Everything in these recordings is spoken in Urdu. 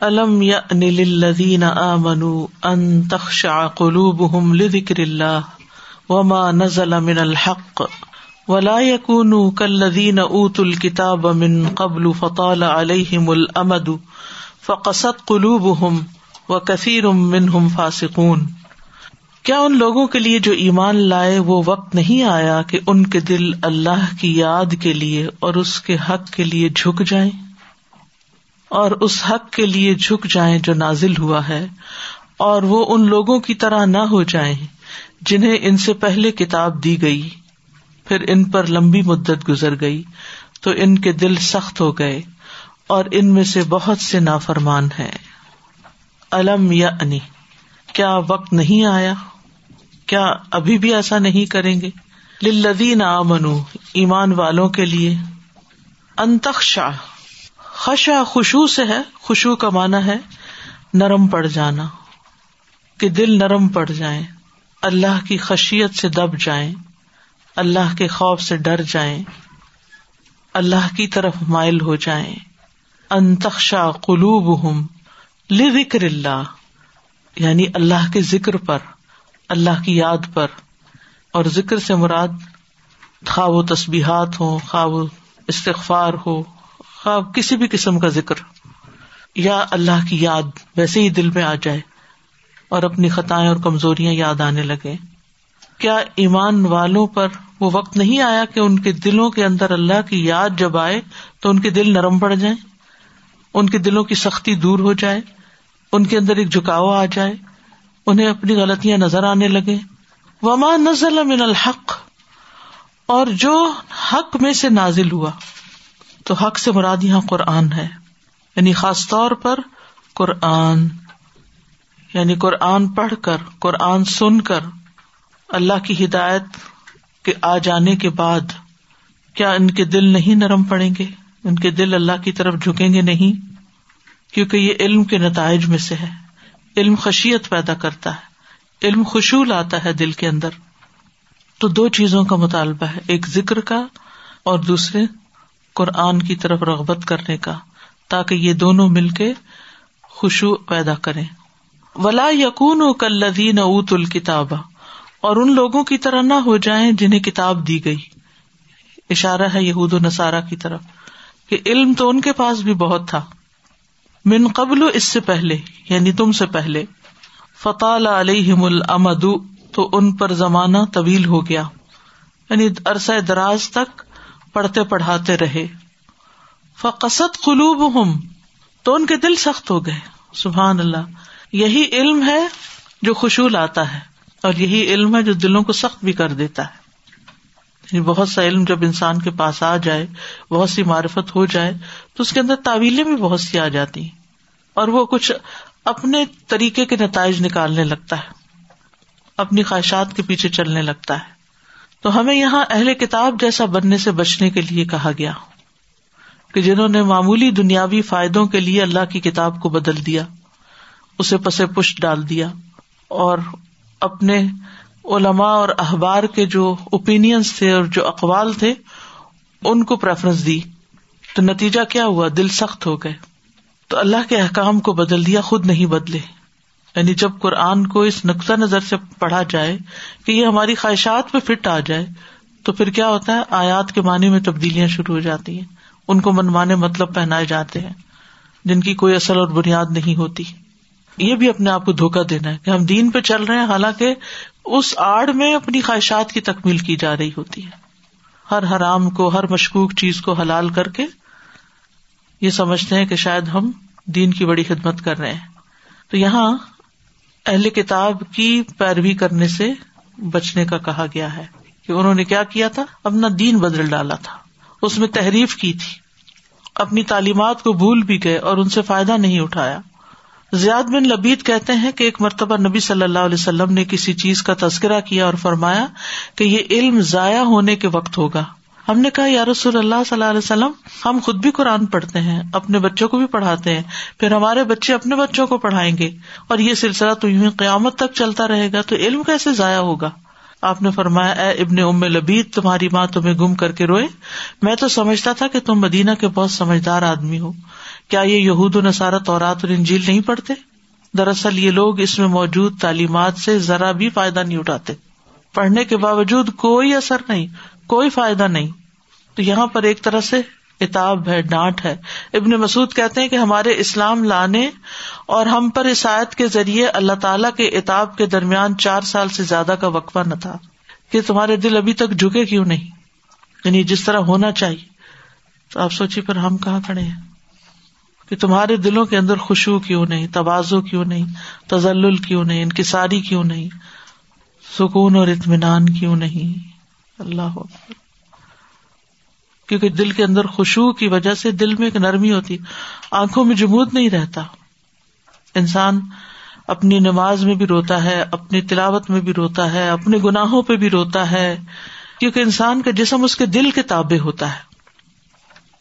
الم یا للذین آمنوا ان تخشع قلوبهم لذکر اللہ وما نزل من الحق ولا يكونوا كالذين اوتوا الكتاب من قبل فطال عليهم الامد فقست قلوبهم وكثير منهم فاسقون کیا ان لوگوں کے لیے جو ایمان لائے وہ وقت نہیں آیا کہ ان کے دل اللہ کی یاد کے لیے اور اس کے حق کے لیے جھک جائیں؟ اور اس حق کے لیے جھک جائیں جو نازل ہوا ہے، اور وہ ان لوگوں کی طرح نہ ہو جائیں جنہیں ان سے پہلے کتاب دی گئی۔ پھر ان پر لمبی مدت گزر گئی، تو ان کے دل سخت ہو گئے، اور ان میں سے بہت سے نافرمان ہیں۔ الم یا انی، کیا وقت نہیں آیا؟ کیا ابھی بھی ایسا نہیں کریں گے؟ لدین آمنو ایمان والوں کے لیے۔ انتخشا خشا خوشبو سے ہے خوشبو کا مانا ہے نرم پڑ جانا، کہ دل نرم پڑ جائیں، اللہ کی خشیت سے دب جائیں، اللہ کے خوف سے ڈر جائیں، اللہ کی طرف مائل ہو جائیں۔ انتخشا قلوب ہوں لکر اللہ یعنی اللہ کے ذکر پر، اللہ کی یاد پر۔ اور ذکر سے مراد، خواب و تسبیحات ہو خواب استغفار ہو خواب کسی بھی قسم کا ذکر۔ یا اللہ کی یاد ویسے ہی دل میں آ جائے اور اپنی خطائیں اور کمزوریاں یاد آنے لگے۔ کیا ایمان والوں پر وہ وقت نہیں آیا کہ ان کے دلوں کے اندر اللہ کی یاد جب آئے تو ان کے دل نرم پڑ جائیں؟ ان کے دلوں کی سختی دور ہو جائے، ان کے اندر ایک جھکاؤ آ جائے، انہیں اپنی غلطیاں نظر آنے لگے۔ وما نزل من الحق، اور جو حق میں سے نازل ہوا۔ تو حق سے مراد یہاں قرآن ہے۔ یعنی خاص طور پر قرآن۔ یعنی قرآن پڑھ کر، قرآن سن کر اللہ کی ہدایت کے آ جانے کے بعد کیا ان کے دل نہیں نرم پڑیں گے؟ ان کے دل اللہ کی طرف جھکیں گے نہیں؟ کیونکہ یہ علم کے نتائج میں سے ہے۔ علم خشیت پیدا کرتا ہے۔ علم خوشبو لاتا ہے دل کے اندر۔ تو دو چیزوں کا مطالبہ ہے، ایک ذکر کا اور دوسرے قرآن کی طرف رغبت کرنے کا، تاکہ یہ دونوں مل کے خوشبو پیدا کرے ولا یقون و کلین اوت الکتاب اور ان لوگوں کی طرح نہ ہو جائیں جنہیں کتاب دی گئی۔ اشارہ ہے یہود و نصارہ کی طرف کہ علم تو ان کے پاس بھی بہت تھا۔ من قبل اس سے پہلے یعنی تم سے پہلے فتح علیہم المد تو ان پر زمانہ طویل ہو گیا۔ یعنی عرصہ دراز تک پڑھتے پڑھاتے رہے۔ فقصت قلوب ہم تو ان کے دل سخت ہو گئے۔ سبحان اللہ۔ یہی علم ہے جو خوشبو آتا ہے، اور یہی علم ہے جو دلوں کو سخت بھی کر دیتا ہے۔ یعنی بہت سا علم جب انسان کے پاس آ جائے، بہت سی معرفت ہو جائے، تو اس کے اندر تعویلیں بھی بہت سی آ جاتی ہیں۔ اور وہ کچھ اپنے طریقے کے نتائج نکالنے لگتا ہے، اپنی خواہشات کے پیچھے چلنے لگتا ہے۔ تو ہمیں یہاں اہل کتاب جیسا بننے سے بچنے کے لیے کہا گیا کہ جنہوں نے معمولی دنیاوی فائدوں کے لیے اللہ کی کتاب کو بدل دیا، اسے پس پشت ڈال دیا اور اپنے علماء اور اخبار کے جو اوپینئنس تھے اور جو اقوال تھے، ان کو پریفرنس دی۔ تو نتیجہ کیا ہوا؟ دل سخت ہو گئے۔ تو اللہ کے احکام کو بدل دیا، خود نہیں بدلے۔ یعنی جب قرآن کو اس نقطۂ نظر سے پڑھا جائے کہ یہ ہماری خواہشات پہ فٹ آ جائے، تو پھر کیا ہوتا ہے؟ آیات کے معنی میں تبدیلیاں شروع ہو جاتی ہیں۔ ان کو منمانے مطلب پہنائے جاتے ہیں، جن کی کوئی اصل اور بنیاد نہیں ہوتی۔ یہ بھی اپنے آپ کو دھوکا دینا ہے کہ ہم دین پہ چل رہے ہیں، حالانکہ اس آڑ میں اپنی خواہشات کی تکمیل کی جا رہی ہوتی ہے۔ ہر حرام کو، ہر مشکوک چیز کو حلال کر کے یہ سمجھتے ہیں کہ شاید ہم دین کی بڑی خدمت کر رہے ہیں۔ تو یہاں اہل کتاب کی پیروی کرنے سے بچنے کا کہا گیا ہے کہ انہوں نے کیا کیا تھا؟ اپنا دین بدل ڈالا تھا۔ اس میں تحریف کی تھی۔ اپنی تعلیمات کو بھول بھی گئے اور ان سے فائدہ نہیں اٹھایا۔ زیاد بن لبید کہتے ہیں کہ ایک مرتبہ نبی صلی اللہ علیہ وسلم نے کسی چیز کا تذکرہ کیا اور فرمایا کہ یہ علم ضائع ہونے کے وقت ہوگا۔ ہم نے کہا، یا رسول اللہ صلی اللہ علیہ وسلم، ہم خود بھی قرآن پڑھتے ہیں، اپنے بچوں کو بھی پڑھاتے ہیں، پھر ہمارے بچے اپنے بچوں کو پڑھائیں گے، اور یہ سلسلہ تو یوں قیامت تک چلتا رہے گا، تو علم کیسے ضائع ہوگا؟ آپ نے فرمایا، اے ابن ام لبید، تمہاری ماں تمہیں گم کر کے روئے۔ میں تو سمجھتا تھا کہ تم مدینہ کے بہت سمجھدار آدمی ہو۔ کیا یہ یہود و نصارہ تورات اور انجیل نہیں پڑھتے؟ دراصل یہ لوگ اس میں موجود تعلیمات سے ذرا بھی فائدہ نہیں اٹھاتے۔ پڑھنے کے باوجود کوئی اثر نہیں، کوئی فائدہ نہیں۔ تو یہاں پر ایک طرح سے اتاب ہے، ڈانٹ ہے۔ ابن مسعد کہتے ہیں کہ ہمارے اسلام لانے اور ہم پر اس آیت کے ذریعے اللہ تعالیٰ کے اتاب کے درمیان چار سال سے زیادہ کا وقفہ نہ تھا کہ تمہارے دل ابھی تک جھکے کیوں نہیں؟ یعنی جس طرح ہونا چاہیے۔ تو آپ سوچیے، پر ہم کہاں کھڑے ہیں؟ کہ تمہارے دلوں کے اندر خوشبو کیوں نہیں؟ توازو کیوں نہیں؟ تزل کیوں نہیں؟ انکساری کیوں نہیں؟ سکون اور اطمینان کیوں نہیں؟ اللہ کیونکہ دل کے اندر خوشبو کی وجہ سے دل میں ایک نرمی ہوتی، آنکھوں میں جمود نہیں رہتا۔ انسان اپنی نماز میں بھی روتا ہے، اپنی تلاوت میں بھی روتا ہے، اپنے گناہوں پہ بھی روتا ہے، کیونکہ انسان کا جسم اس کے دل کے تابے ہوتا ہے۔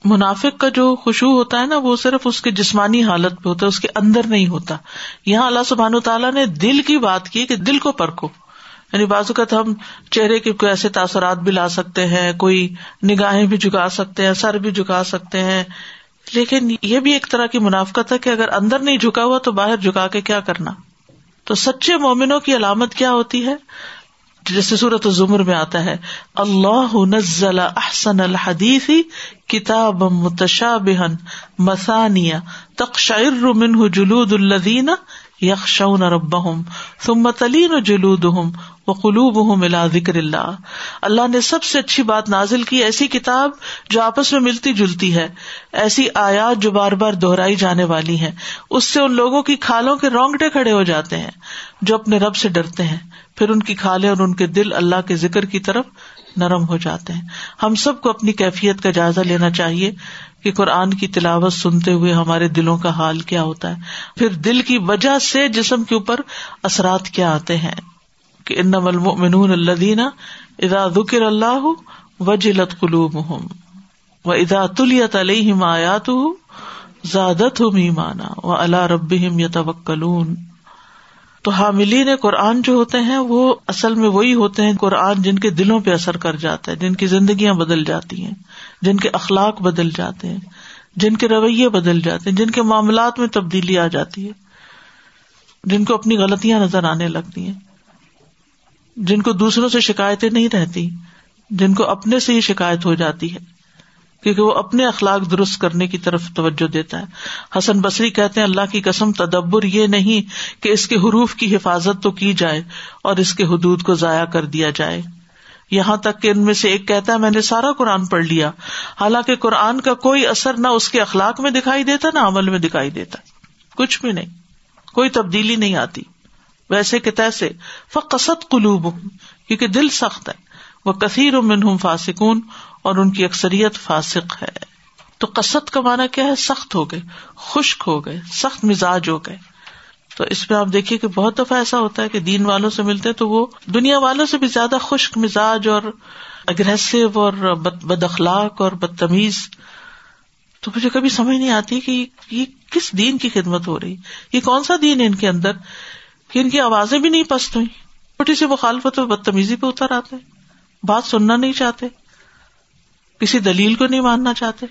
منافق کا جو خوشبو ہوتا ہے نا، وہ صرف اس کے جسمانی حالت پہ ہوتا ہے، اس کے اندر نہیں ہوتا۔ یہاں اللہ سبحان تعالیٰ نے دل کی بات کی کہ دل کو پرکھو۔ یعنی بازو کا ہم چہرے کے کوئی ایسے تاثرات بھی لا سکتے ہیں، کوئی نگاہیں بھی جھکا سکتے ہیں، سر بھی جھکا سکتے ہیں۔ لیکن یہ بھی ایک طرح کی منافقت ہے کہ اگر اندر نہیں جھکا ہوا تو باہر جھکا کے کیا کرنا۔ تو سچے مومنوں کی علامت کیا ہوتی ہے؟ جیسے صورت زمر میں آتا ہے، اللہ نزل احسن الحدیث کتاب متشابہ مثانیہ تقشعر منه جلود الذین یکشون ربهم ثم تلین جلودهم وقلوبهم الى ذکر اللہ۔ اللہ نے سب سے اچھی بات نازل کی، ایسی کتاب جو آپس میں ملتی جلتی ہے، ایسی آیات جو بار بار دہرائی جانے والی ہیں۔ اس سے ان لوگوں کی کھالوں کے رونگٹے کھڑے ہو جاتے ہیں، جو اپنے رب سے ڈرتے ہیں۔ پھر ان کی کھالیں اور ان کے دل اللہ کے ذکر کی طرف نرم ہو جاتے ہیں۔ ہم سب کو اپنی کیفیت کا جائزہ لینا چاہیے کہ قرآن کی تلاوت سنتے ہوئے ہمارے دلوں کا حال کیا ہوتا ہے۔ پھر دل کی وجہ سے جسم کے اوپر اثرات کیا آتے ہیں۔ کہ ان المؤمنون الذین اذا ذکر اللہ وجلت قلوبهم واذا تلیت علیہم آیاتہ زادتہم ایمانا وعلی ربہم یتوکلون تو حاملین قرآن جو ہوتے ہیں وہ اصل میں وہی ہوتے ہیں قرآن جن کے دلوں پہ اثر کر جاتا ہے، جن کی زندگیاں بدل جاتی ہیں، جن کے اخلاق بدل جاتے ہیں، جن کے رویے بدل جاتے ہیں، جن کے معاملات میں تبدیلی آ جاتی ہے، جن کو اپنی غلطیاں نظر آنے لگتی ہیں۔ جن کو دوسروں سے شکایتیں نہیں رہتی، جن کو اپنے سے ہی شکایت ہو جاتی ہے، کیونکہ وہ اپنے اخلاق درست کرنے کی طرف توجہ دیتا ہے۔ حسن بصری کہتے ہیں، اللہ کی قسم، تدبر یہ نہیں کہ اس کے حروف کی حفاظت تو کی جائے اور اس کے حدود کو ضائع کر دیا جائے۔ یہاں تک کہ ان میں سے ایک کہتا ہے، میں نے سارا قرآن پڑھ لیا۔ حالانکہ قرآن کا کوئی اثر نہ اس کے اخلاق میں دکھائی دیتا، نہ عمل میں دکھائی دیتا۔ کچھ بھی نہیں، کوئی تبدیلی نہیں آتی۔ ویسے کہ تیسے فقصت قلوب کیونکہ دل سخت ہے وہ کثیر منہم فاسکون اور ان کی اکثریت فاسق ہے۔ تو قصد کا مانا کیا ہے؟ سخت ہو گئے، خشک ہو گئے، سخت مزاج ہو گئے۔ تو اس میں آپ دیکھیے کہ بہت دفعہ ایسا ہوتا ہے کہ دین والوں سے ملتے تو وہ دنیا والوں سے بھی زیادہ خشک مزاج اور اگریسو اور بد اخلاق اور بدتمیز۔ تو مجھے کبھی سمجھ نہیں آتی کہ یہ کس دین کی خدمت ہو رہی یہ کون سا دین ہے ان کے اندر؟ کہ ان کی آوازیں بھی نہیں پست ہوئی چھوٹی سی مخالفت بدتمیزی پہ اتر آتے۔ بات سننا نہیں چاہتے۔ کسی دلیل کو نہیں ماننا چاہتے۔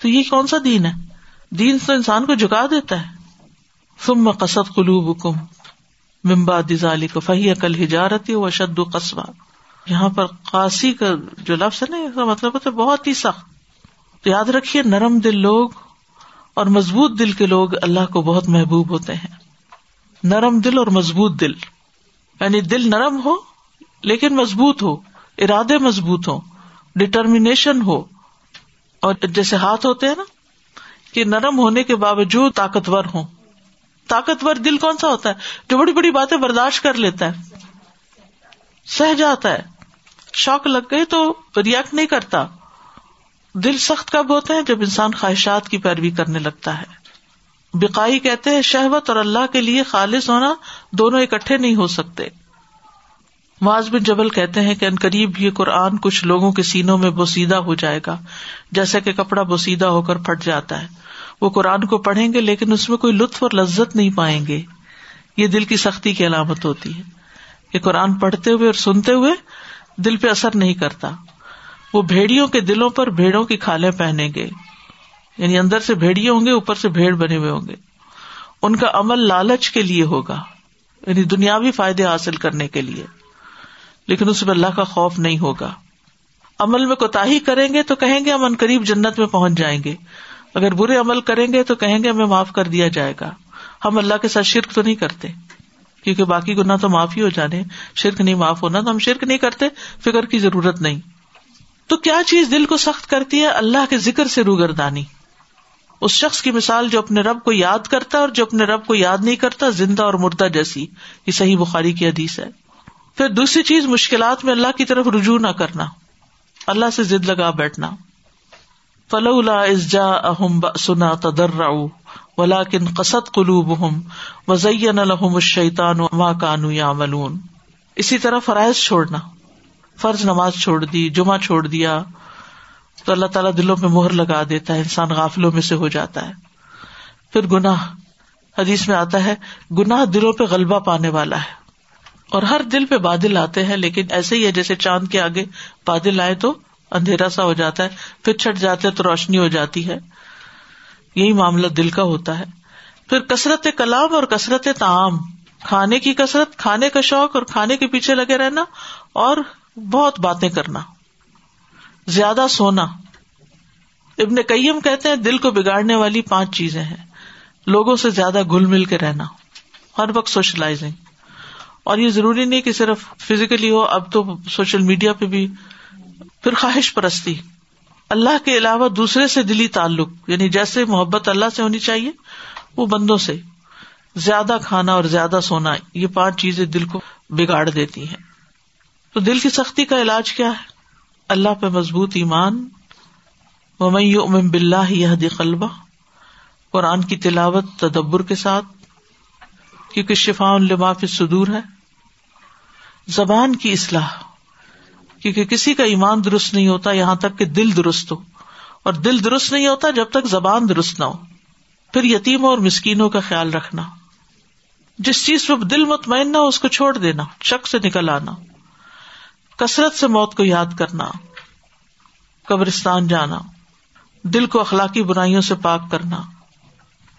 تو یہ کون سا دین ہے؟ دین تو انسان کو جھکا دیتا ہے۔ سم قصد قلوب کم ممبا دزالی کو فہی عقل ہجارتی و شد و قصبہ یہاں پر قاسی کا جو لفظ ہے نا، اس کا مطلب ہوتا ہے بہت ہی سخت۔ یاد رکھیے، نرم دل لوگ اور مضبوط دل کے لوگ اللہ کو بہت محبوب ہوتے ہیں۔ نرم دل اور مضبوط دل۔ یعنی دل نرم ہو، لیکن مضبوط ہو، ارادے مضبوط ہو ڈٹرمیشن ہو۔ اور جیسے ہاتھ ہوتے ہیں نا، کہ نرم ہونے کے باوجود طاقتور ہو طاقتور دل کون سا ہوتا ہے؟ جو بڑی بڑی باتیں برداشت کر لیتا ہے۔ سہ جاتا ہے۔ شوق لگ گئے تو ریئیکٹ نہیں کرتا۔ دل سخت کب ہوتے ہیں؟ جب انسان خواہشات کی پیروی کرنے لگتا ہے۔ بکائی کہتے ہیں شہوت اور اللہ کے لیے خالص ہونا دونوں اکٹھے نہیں ہو سکتے۔ معاذ بن جبل کہتے ہیں کہ ان قریب یہ قرآن کچھ لوگوں کے سینوں میں بوسیدہ ہو جائے گا جیسا کہ کپڑا بوسیدہ ہو کر پھٹ جاتا ہے۔ وہ قرآن کو پڑھیں گے لیکن اس میں کوئی لطف اور لذت نہیں پائیں گے۔ یہ دل کی سختی کی علامت ہوتی ہے۔ کہ قرآن پڑھتے ہوئے اور سنتے ہوئے دل پہ اثر نہیں کرتا۔ وہ بھیڑیوں کے دلوں پر بھیڑوں کی کھالیں پہنیں گے۔ یعنی اندر سے بھیڑیے ہوں گے، اوپر سے بھیڑ بنے ہوئے ہوں گے۔ ان کا عمل لالچ کے لیے ہوگا یعنی دنیاوی فائدے حاصل کرنے کے لیے۔ لیکن اس میں اللہ کا خوف نہیں ہوگا۔ عمل میں کوتا کریں گے تو کہیں گے ہم ان قریب جنت میں پہنچ جائیں گے۔ اگر برے عمل کریں گے تو کہیں گے ہمیں معاف کر دیا جائے گا۔ ہم اللہ کے ساتھ شرک تو نہیں کرتے، کیونکہ باقی گنا تو معاف ہی ہو جانے۔ شرک نہیں معاف ہونا تو ہم شرک نہیں کرتے، فکر کی ضرورت نہیں۔ تو کیا چیز دل کو سخت کرتی ہے؟ اللہ کے ذکر سے روگردانی۔ اس شخص کی مثال جو اپنے رب کو یاد کرتا ہے اور جو اپنے رب کو یاد نہیں کرتا، زندہ اور مردہ جیسی۔ یہ صحیح بخاری کی حدیث ہے۔ پھر دوسری چیز، مشکلات میں اللہ کی طرف رجوع نہ کرنا۔ اللہ سے ضد لگا بیٹھنا۔ فلولا ازجا اہم سنا تدر ولا کن قسط قلوب ہم وزین الحم الشیطان ماں کانو یا ملون اسی طرح فرائض چھوڑنا۔ فرض نماز چھوڑ دی، جمعہ چھوڑ دیا۔ تو اللہ تعالیٰ دلوں میں مہر لگا دیتا ہے، انسان غافلوں میں سے ہو جاتا ہے۔ پھر گناہ، حدیث میں آتا ہے، گناہ دلوں پہ غلبہ پانے والا ہے۔ اور ہر دل پہ بادل آتے ہیں، لیکن ایسے ہی ہے جیسے چاند کے آگے بادل آئے تو اندھیرا سا ہو جاتا ہے، پھر چھٹ جاتے تو روشنی ہو جاتی ہے۔ یہی معاملہ دل کا ہوتا ہے۔ پھر کثرت کلام اور کثرت تعام۔ کھانے کی کثرت، کھانے کا شوق اور کھانے کے پیچھے لگے رہنا اور بہت باتیں کرنا۔ زیادہ سونا۔ ابن کئیم کہتے ہیں دل کو بگاڑنے والی پانچ چیزیں ہیں۔ لوگوں سے زیادہ گل مل کے رہنا۔ ہر وقت سوشلائزنگ۔ اور یہ ضروری نہیں کہ صرف فزیکلی ہو، اب تو سوشل میڈیا پہ بھی پھر خواہش پرستی۔ اللہ کے علاوہ دوسرے سے دلی تعلق یعنی جیسے محبت اللہ سے ہونی چاہیے، وہ بندوں سے۔ زیادہ کھانا اور زیادہ سونا، یہ پانچ چیزیں دل کو بگاڑ دیتی ہیں۔ تو دل کی سختی کا علاج کیا ہے؟ اللہ پہ مضبوط ایمان امن بلّہ یہ قلبہ قرآن کی تلاوت تدبر کے ساتھ، کیونکہ شفا لماف صدور ہے۔ زبان کی اصلاح، کیونکہ کسی کا ایمان درست نہیں ہوتا، یہاں تک کہ دل درست ہو۔ اور دل درست نہیں ہوتا جب تک زبان درست نہ ہو۔ پھر یتیموں اور مسکینوں کا خیال رکھنا۔ جس چیز پہ دل مطمئن نہ ہو، اس کو چھوڑ دینا، شک سے نکل آنا۔ کثرت سے موت کو یاد کرنا، قبرستان جانا، دل کو اخلاقی برائیوں سے پاک کرنا،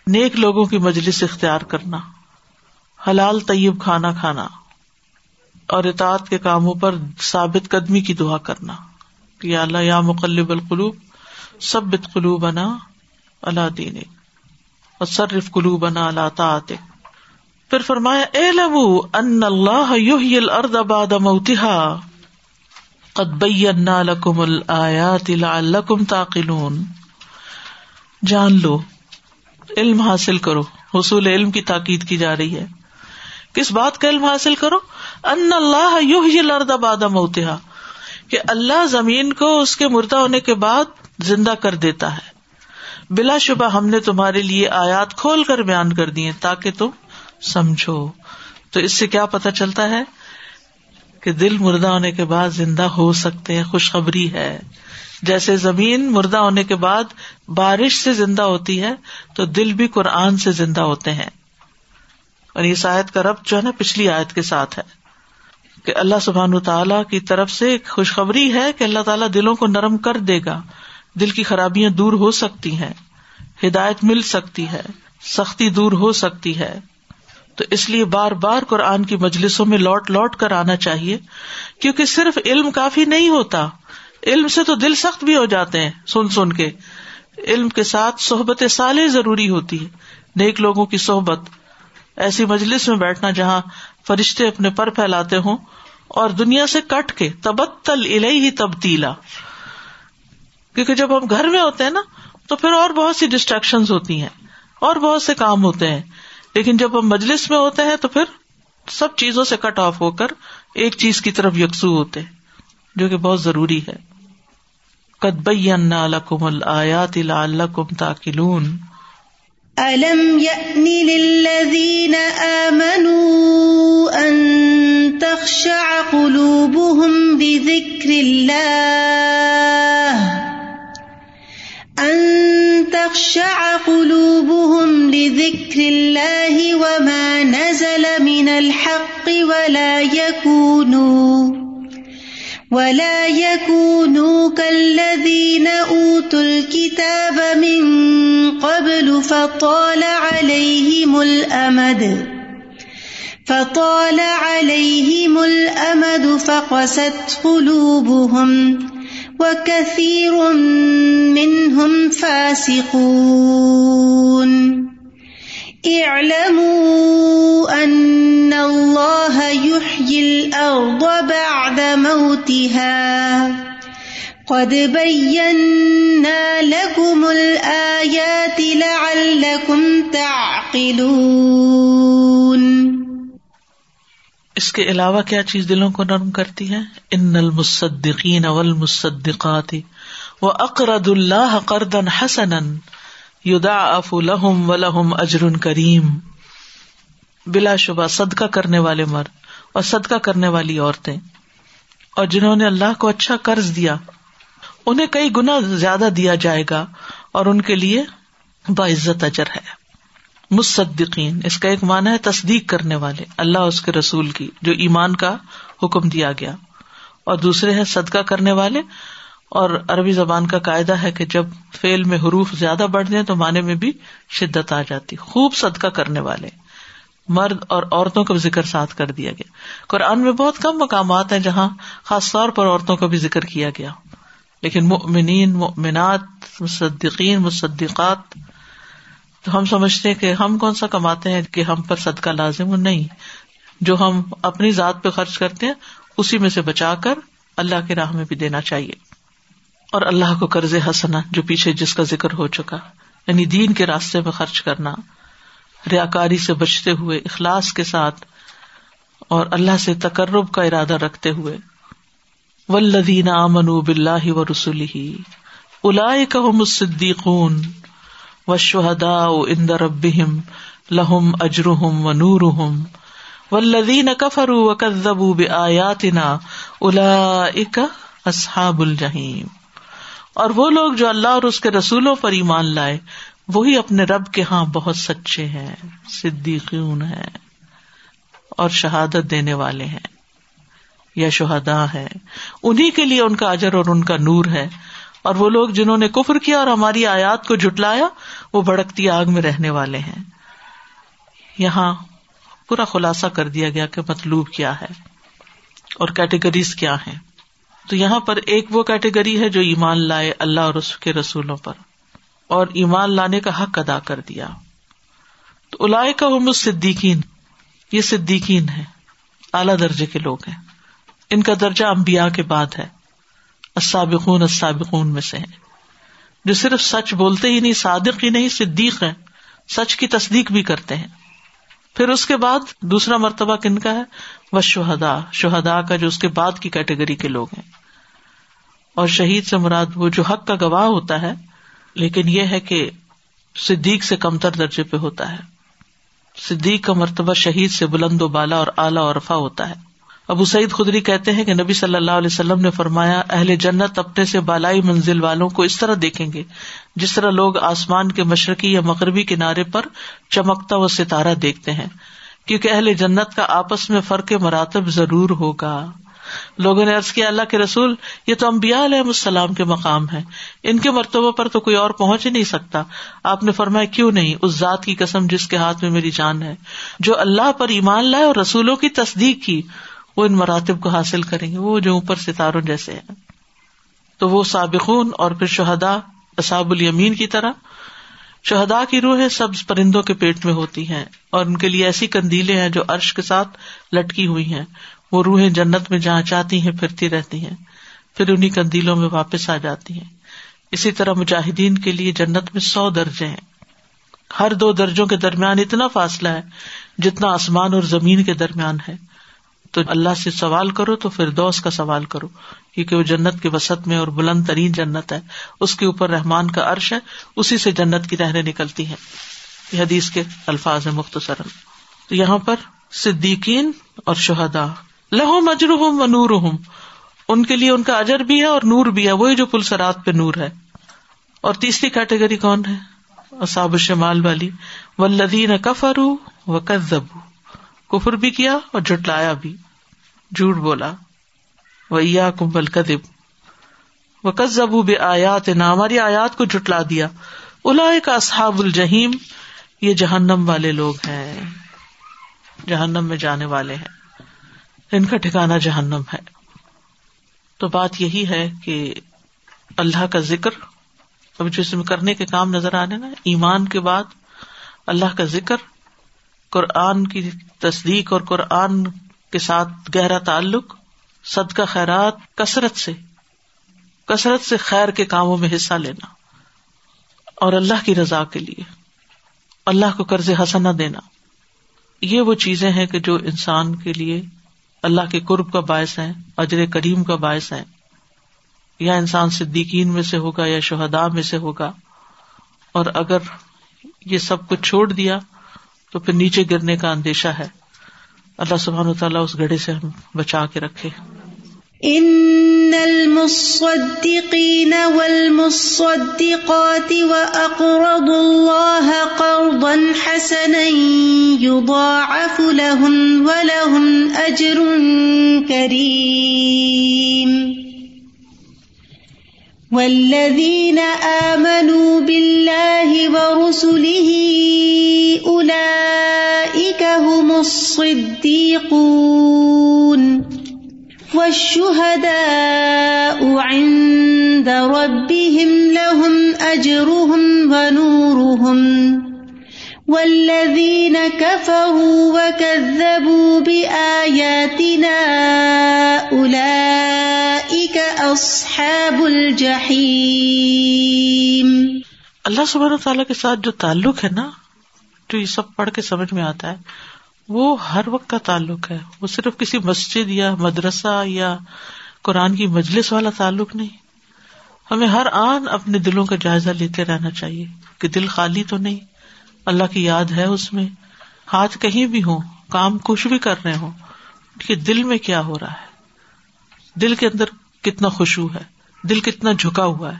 نیک لوگوں کی مجلس اختیار کرنا، حلال طیب کھانا کھانا، اور اطاعت کے کاموں پر ثابت قدمی کی دعا کرنا، یا اللہ، یا مقلب القلوب سب قلو بنا اللہ دین اور صرف کلو بنا اللہ تعت پھر فرمایا اے لبو ان اللہ الارض بعد موتها۔ لکم الآیات لعلکم تعقلون۔ جان لو، علم حاصل کرو۔ حصول علم کی تاکید کی جا رہی ہے۔ کس بات کا علم حاصل کرو؟ ان اللہ الارض بعد موتها۔ کہ اللہ زمین کو اس کے مردہ ہونے کے بعد زندہ کر دیتا ہے۔ بلا شبہ ہم نے تمہارے لیے آیات کھول کر بیان کر دیے تاکہ تم سمجھو۔ تو اس سے کیا پتا چلتا ہے؟ کہ دل مردہ ہونے کے بعد زندہ ہو سکتے ہیں، خوشخبری ہے۔ جیسے زمین مردہ ہونے کے بعد بارش سے زندہ ہوتی ہے، تو دل بھی قرآن سے زندہ ہوتے ہیں۔ اور یہ آیت کا رب جو ہے نا، پچھلی آیت کے ساتھ ہے کہ اللہ سبحان تعالیٰ کی طرف سے ایک خوشخبری ہے کہ اللہ تعالیٰ دلوں کو نرم کر دے گا۔ دل کی خرابیاں دور ہو سکتی ہیں، ہدایت مل سکتی ہے، سختی دور ہو سکتی ہے۔ تو اس لیے بار بار قرآن کی مجلسوں میں لوٹ لوٹ کر آنا چاہیے، کیونکہ صرف علم کافی نہیں ہوتا، علم سے تو دل سخت بھی ہو جاتے ہیں، سن سن کے۔ علم کے ساتھ صحبت سالے ضروری ہوتی ہے، نیک لوگوں کی صحبت۔ ایسی مجلس میں بیٹھنا جہاں فرشتے اپنے پر پھیلاتے ہوں، اور دنیا سے کٹ کے تبتل ہی تبدیلا کیونکہ جب ہم گھر میں ہوتے ہیں نا، تو پھر اور بہت سی ڈسٹریکشن ہوتی ہیں، اور بہت سے کام ہوتے ہیں۔ لیکن جب ہم مجلس میں ہوتے ہیں تو پھر سب چیزوں سے کٹ آف ہو کر ایک چیز کی طرف یکسو ہوتے جو کہ بہت ضروری ہے۔ لکم الآیات لعلکم تاکلون الم يأن للذين آمنوا ان تخشع قلوبهم لذكر الله ان تخشع قلوبهم لذكر الله وما نزل من الحق ولا يكونوا ولا يكونوا كالذين أوتوا الكتاب من قبل فطال عليهم الأمد فطال عليهم الأمد فقست قلوبهم وكثير منهم فاسقون اعلموا أن الله يحيي الأرض بعد موتها قد بينا لكم الآيات لعلكم تعقلون اس کے علاوہ کیا چیز دلوں کو نرم کرتی ہے ان المصدقین والمصدقات واقرض اللہ قرضا حسنا یضاعف لهم ولهم اجر کریم۔ بلا شبہ صدقہ کرنے والے مرد اور صدقہ کرنے والی عورتیں۔ اور جنہوں نے اللہ کو اچھا قرض دیا، انہیں کئی گنا زیادہ دیا جائے گا اور ان کے لیے باعزت اجر ہے۔ مصدقین، اس کا ایک معنی ہے تصدیق کرنے والے، اللہ اس کے رسول کی، جو ایمان کا حکم دیا گیا۔ اور دوسرے ہیں صدقہ کرنے والے، اور عربی زبان کا قاعدہ ہے کہ جب فیل میں حروف زیادہ بڑھ جائیں تو معنی میں بھی شدت آ جاتی۔ خوب صدقہ کرنے والے۔ مرد اور عورتوں کا بھی ذکر ساتھ کر دیا گیا۔ قرآن میں بہت کم مقامات ہیں جہاں خاص طور پر عورتوں کا بھی ذکر کیا گیا۔ لیکن مؤمنین، مؤمنات، مصدقین، مصدقات تو ہم سمجھتے ہیں کہ ہم کون سا کماتے ہیں کہ ہم پر صدقہ لازم نہیں۔ جو ہم اپنی ذات پہ خرچ کرتے ہیں، اسی میں سے بچا کر اللہ کی راہ میں بھی دینا چاہیے۔ اور اللہ کو قرض حسنا جو پیچھے جس کا ذکر ہو چکا یعنی دین کے راستے میں خرچ کرنا ریا کاری سے بچتے ہوئے، اخلاص کے ساتھ، اور اللہ سے تقرب کا ارادہ رکھتے ہوئے۔ ولدین امن بلّہ و رسول ہی الا صدیقون و شہدا اند ربہم لہم اجرحم و نور ولدین کفر و کزب آیاتنا الا اصحاب الجہیم اور وہ لوگ جو اللہ اور اس کے رسولوں پر ایمان لائے، وہی اپنے رب کے ہاں بہت سچے ہیں صدیقون ہیں اور شہادت دینے والے ہیں۔ یا شہدا ہے انہیں کے لیے ان کا اجر اور ان کا نور ہے۔ اور وہ لوگ جنہوں نے کفر کیا اور ہماری آیات کو جٹلایا وہ بھڑکتی آگ میں رہنے والے ہیں۔ یہاں پورا خلاصہ کر دیا گیا کہ مطلوب کیا ہے اور کیٹیگریز کیا ہے تو یہاں پر ایک وہ کیٹیگری ہے جو ایمان لائے اللہ اور اس کے رسولوں پر۔ اور ایمان لانے کا حق ادا کر دیا۔ تو الائے کا صدیقین یہ صدیقین ہے اعلی درجے کے لوگ ہیں۔ ان کا درجہ امبیا کے بعد ہے۔ اسابقون اسابقون میں سے ہے جو صرف سچ بولتے ہی نہیں، صادق ہی نہیں، صدیق ہے سچ کی تصدیق بھی کرتے ہیں۔ پھر اس کے بعد دوسرا مرتبہ کن کا ہے؟ وہ شہدا شہدا کا جو اس کے بعد کی کیٹیگری کے لوگ ہیں۔ اور شہید سے مراد وہ جو حق کا گواہ ہوتا ہے، لیکن یہ ہے کہ صدیق سے کمتر درجے پہ ہوتا ہے۔ صدیق کا مرتبہ شہید سے بلند و بالا اور اعلی اور رفا ہوتا ہے۔ ابو سعید خدری کہتے ہیں کہ نبی صلی اللہ علیہ وسلم نے فرمایا، اہل جنت اپنے سے بالائی منزل والوں کو اس طرح دیکھیں گے، جس طرح لوگ آسمان کے مشرقی یا مغربی کنارے پر چمکتا و ستارہ دیکھتے ہیں۔ کیونکہ اہل جنت کا آپس میں فرق مراتب ضرور ہوگا۔ لوگوں نے ارض کیا، اللہ کے رسول، یہ تو امبیا علیہ السلام کے مقام ہے ان کے مرتبہ پر تو کوئی اور پہنچ ہی نہیں سکتا۔ آپ نے فرمایا، کیوں نہیں؟ اس ذات کی قسم جس کے ہاتھ میں میری جان ہے۔ جو اللہ پر ایمان لائے اور رسولوں کی تصدیق کی۔ وہ ان مراتب کو حاصل کریں گے۔ وہ جو اوپر ستاروں جیسے ہیں۔ تو وہ سابقون اور پھر شہدا اصاب المین کی طرح۔ شہدا کی روحیں سب پرندوں کے پیٹ میں ہوتی ہیں اور ان کے لیے ایسی کندیلیں ہیں جو عرش کے ساتھ لٹکی ہوئی ہیں۔ وہ روحیں جنت میں جہاں چاہتی ہیں پھرتی رہتی ہیں۔ پھر انہیں کندیلوں میں واپس آ جاتی ہیں۔ اسی طرح مجاہدین کے لیے جنت میں سو درجے ہیں۔ ہر دو درجوں کے درمیان اتنا فاصلہ ہے جتنا آسمان اور زمین کے درمیان ہے۔ تو اللہ سے سوال کرو تو پھر دوس کا سوال کرو، کیونکہ وہ جنت کے وسط میں اور بلند ترین جنت ہے۔ اس کے اوپر رحمان کا عرش ہے، اسی سے جنت کی رہنے نکلتی ہیں۔ یہ حدیث کے الفاظ ہے مختصر تو یہاں پر صدیقین اور شہدا لہو مجر ہوں و نور ہوں ان کے لیے ان کا اجر بھی ہے اور نور بھی ہے، وہی جو پلسرات پہ نور ہے۔ اور تیسری کیٹیگری کون ہے؟ اصاب شمال والی۔ و لدین کفر و کزب کفر بھی کیا اور جٹلایا بھی۔ جھوٹ بولا۔ ویا کمبل کدب وہ کزبو بے آیات نہ ہماری آیات کو جٹلا دیا۔ الا کا اصحاب الجہیم یہ جہنم والے لوگ ہیں۔ جہنم میں جانے والے ہیں۔ ان کا ٹھکانا جہنم ہے۔ تو بات یہی ہے کہ اللہ کا ذکر۔ اب جس میں کرنے کے کام نظر آنے نا، ایمان کے بعد اللہ کا ذکر۔ قرآن کی تصدیق اور قرآن کے ساتھ گہرا تعلق صد کا خیرات، کثرت سے کثرت سے خیر کے کاموں میں حصہ لینا اور اللہ کی رضا کے لیے، اللہ کو قرض حسنا دینا۔ یہ وہ چیزیں ہیں کہ جو انسان کے لیے اللہ کے قرب کا باعث ہے اجر کریم کا باعث ہے یا انسان صدیقین میں سے ہوگا یا شہدا میں سے ہوگا۔ اور اگر یہ سب کچھ چھوڑ دیا تو پھر نیچے گرنے کا اندیشہ ہے۔ اللہ سبحان و تعالیٰ اس گڑھے سے ہم بچا کے رکھے۔ ان المصدقین والمصدقات واقرضوا الله قرضا حسنا يضاعف لهم ولهم اجر كريم والذين آمنوا بالله ورسله أولئك هم الصديقون والشهداء عند ربهم لهم أجرهم ونورهم والذين كفروا وكذبوا بآياتنا أولئك أصحاب الجحيم۔ اللہ سبحانہ تعالیٰ کے ساتھ جو تعلق ہے نا، جو یہ سب پڑھ کے سمجھ میں آتا ہے، وہ ہر وقت کا تعلق ہے۔ وہ صرف کسی مسجد یا مدرسہ یا قرآن کی مجلس والا تعلق نہیں۔ ہمیں ہر آن اپنے دلوں کا جائزہ لیتے رہنا چاہیے کہ دل خالی تو نہیں۔ اللہ کی یاد ہے اس میں۔ ہاتھ کہیں بھی ہو کام کچھ بھی کر رہے ہوں، کہ دل میں کیا ہو رہا ہے۔ دل کے اندر کتنا خوشبو ہے، دل کتنا جھکا ہوا ہے۔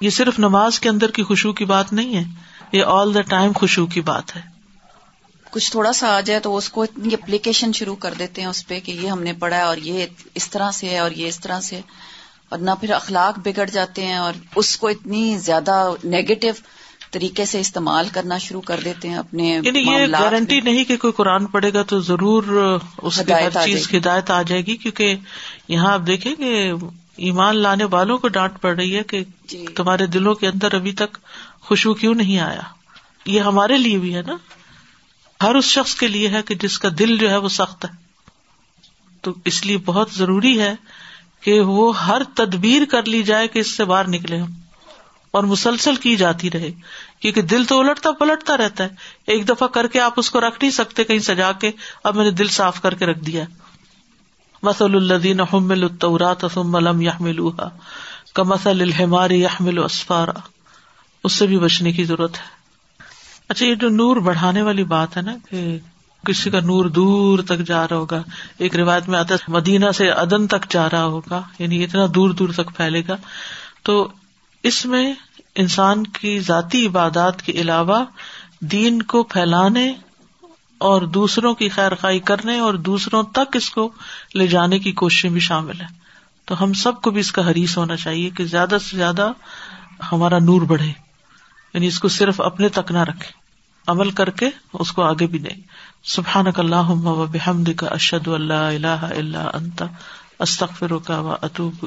یہ صرف نماز کے اندر کی خوشبو کی بات نہیں ہے، یہ آل دا ٹائم خوشبو کی بات ہے۔ کچھ تھوڑا سا آ جائے تو اس کو اتنی اپلیکیشن شروع کر دیتے ہیں اس پہ کہ یہ ہم نے پڑھا ہے اور یہ اس طرح سے ہے اور یہ اس طرح سے اور نہ پھر اخلاق بگڑ جاتے ہیں اور اس کو اتنی زیادہ نیگیٹو طریقے سے استعمال کرنا شروع کر دیتے ہیں اپنے یعنی یہ گارنٹی نہیں کہ کوئی قرآن پڑھے گا تو ضرور اس کی ہر چیز ہدایت آ جائے گی کیونکہ یہاں آپ دیکھیں کہ ایمان لانے والوں کو ڈانٹ پڑ رہی ہے کہ جی۔ تمہارے دلوں کے اندر ابھی تک خوشبو کیوں نہیں آیا؟ یہ ہمارے لیے بھی ہے نا۔ ہر اس شخص کے لیے ہے کہ جس کا دل جو ہے وہ سخت ہے۔ تو اس لیے بہت ضروری ہے کہ وہ ہر تدبیر کر لی جائے کہ اس سے باہر نکلے ہم۔ اور مسلسل کی جاتی رہے کیونکہ دل تو الٹتا پلٹتا رہتا ہے۔ ایک دفعہ کر کے آپ اس کو رکھ نہیں سکتے کہیں سجا کے۔ اب میں نے دل صاف کر کے رکھ دیا۔ مسل الدین حمل الطورات ثم یحملوها کمثل الحمار یحمل اسفارا۔ اس سے بھی بچنے کی ضرورت ہے۔ اچھا یہ جو نور بڑھانے والی بات ہے نا کہ کسی کا نور دور تک جا رہا ہوگا۔ ایک روایت میں آتا ہے، مدینہ سے ادن تک جا رہا ہوگا یعنی اتنا دور دور تک پھیلے گا۔ تو اس میں انسان کی ذاتی عبادات کے علاوہ دین کو پھیلانے اور دوسروں کی خیر خائی کرنے اور دوسروں تک اس کو لے جانے کی کوششیں بھی شامل ہے تو ہم سب کو بھی اس کا حریث ہونا چاہیے کہ زیادہ سے زیادہ ہمارا نور بڑھے۔ یعنی اس کو صرف اپنے تک نہ رکھے۔ عمل کر کے اس کو آگے بھی دے۔ سبحان اللہ بحمد کا اشد اللہ اللہ اللہ انتا استخر کا و اطوب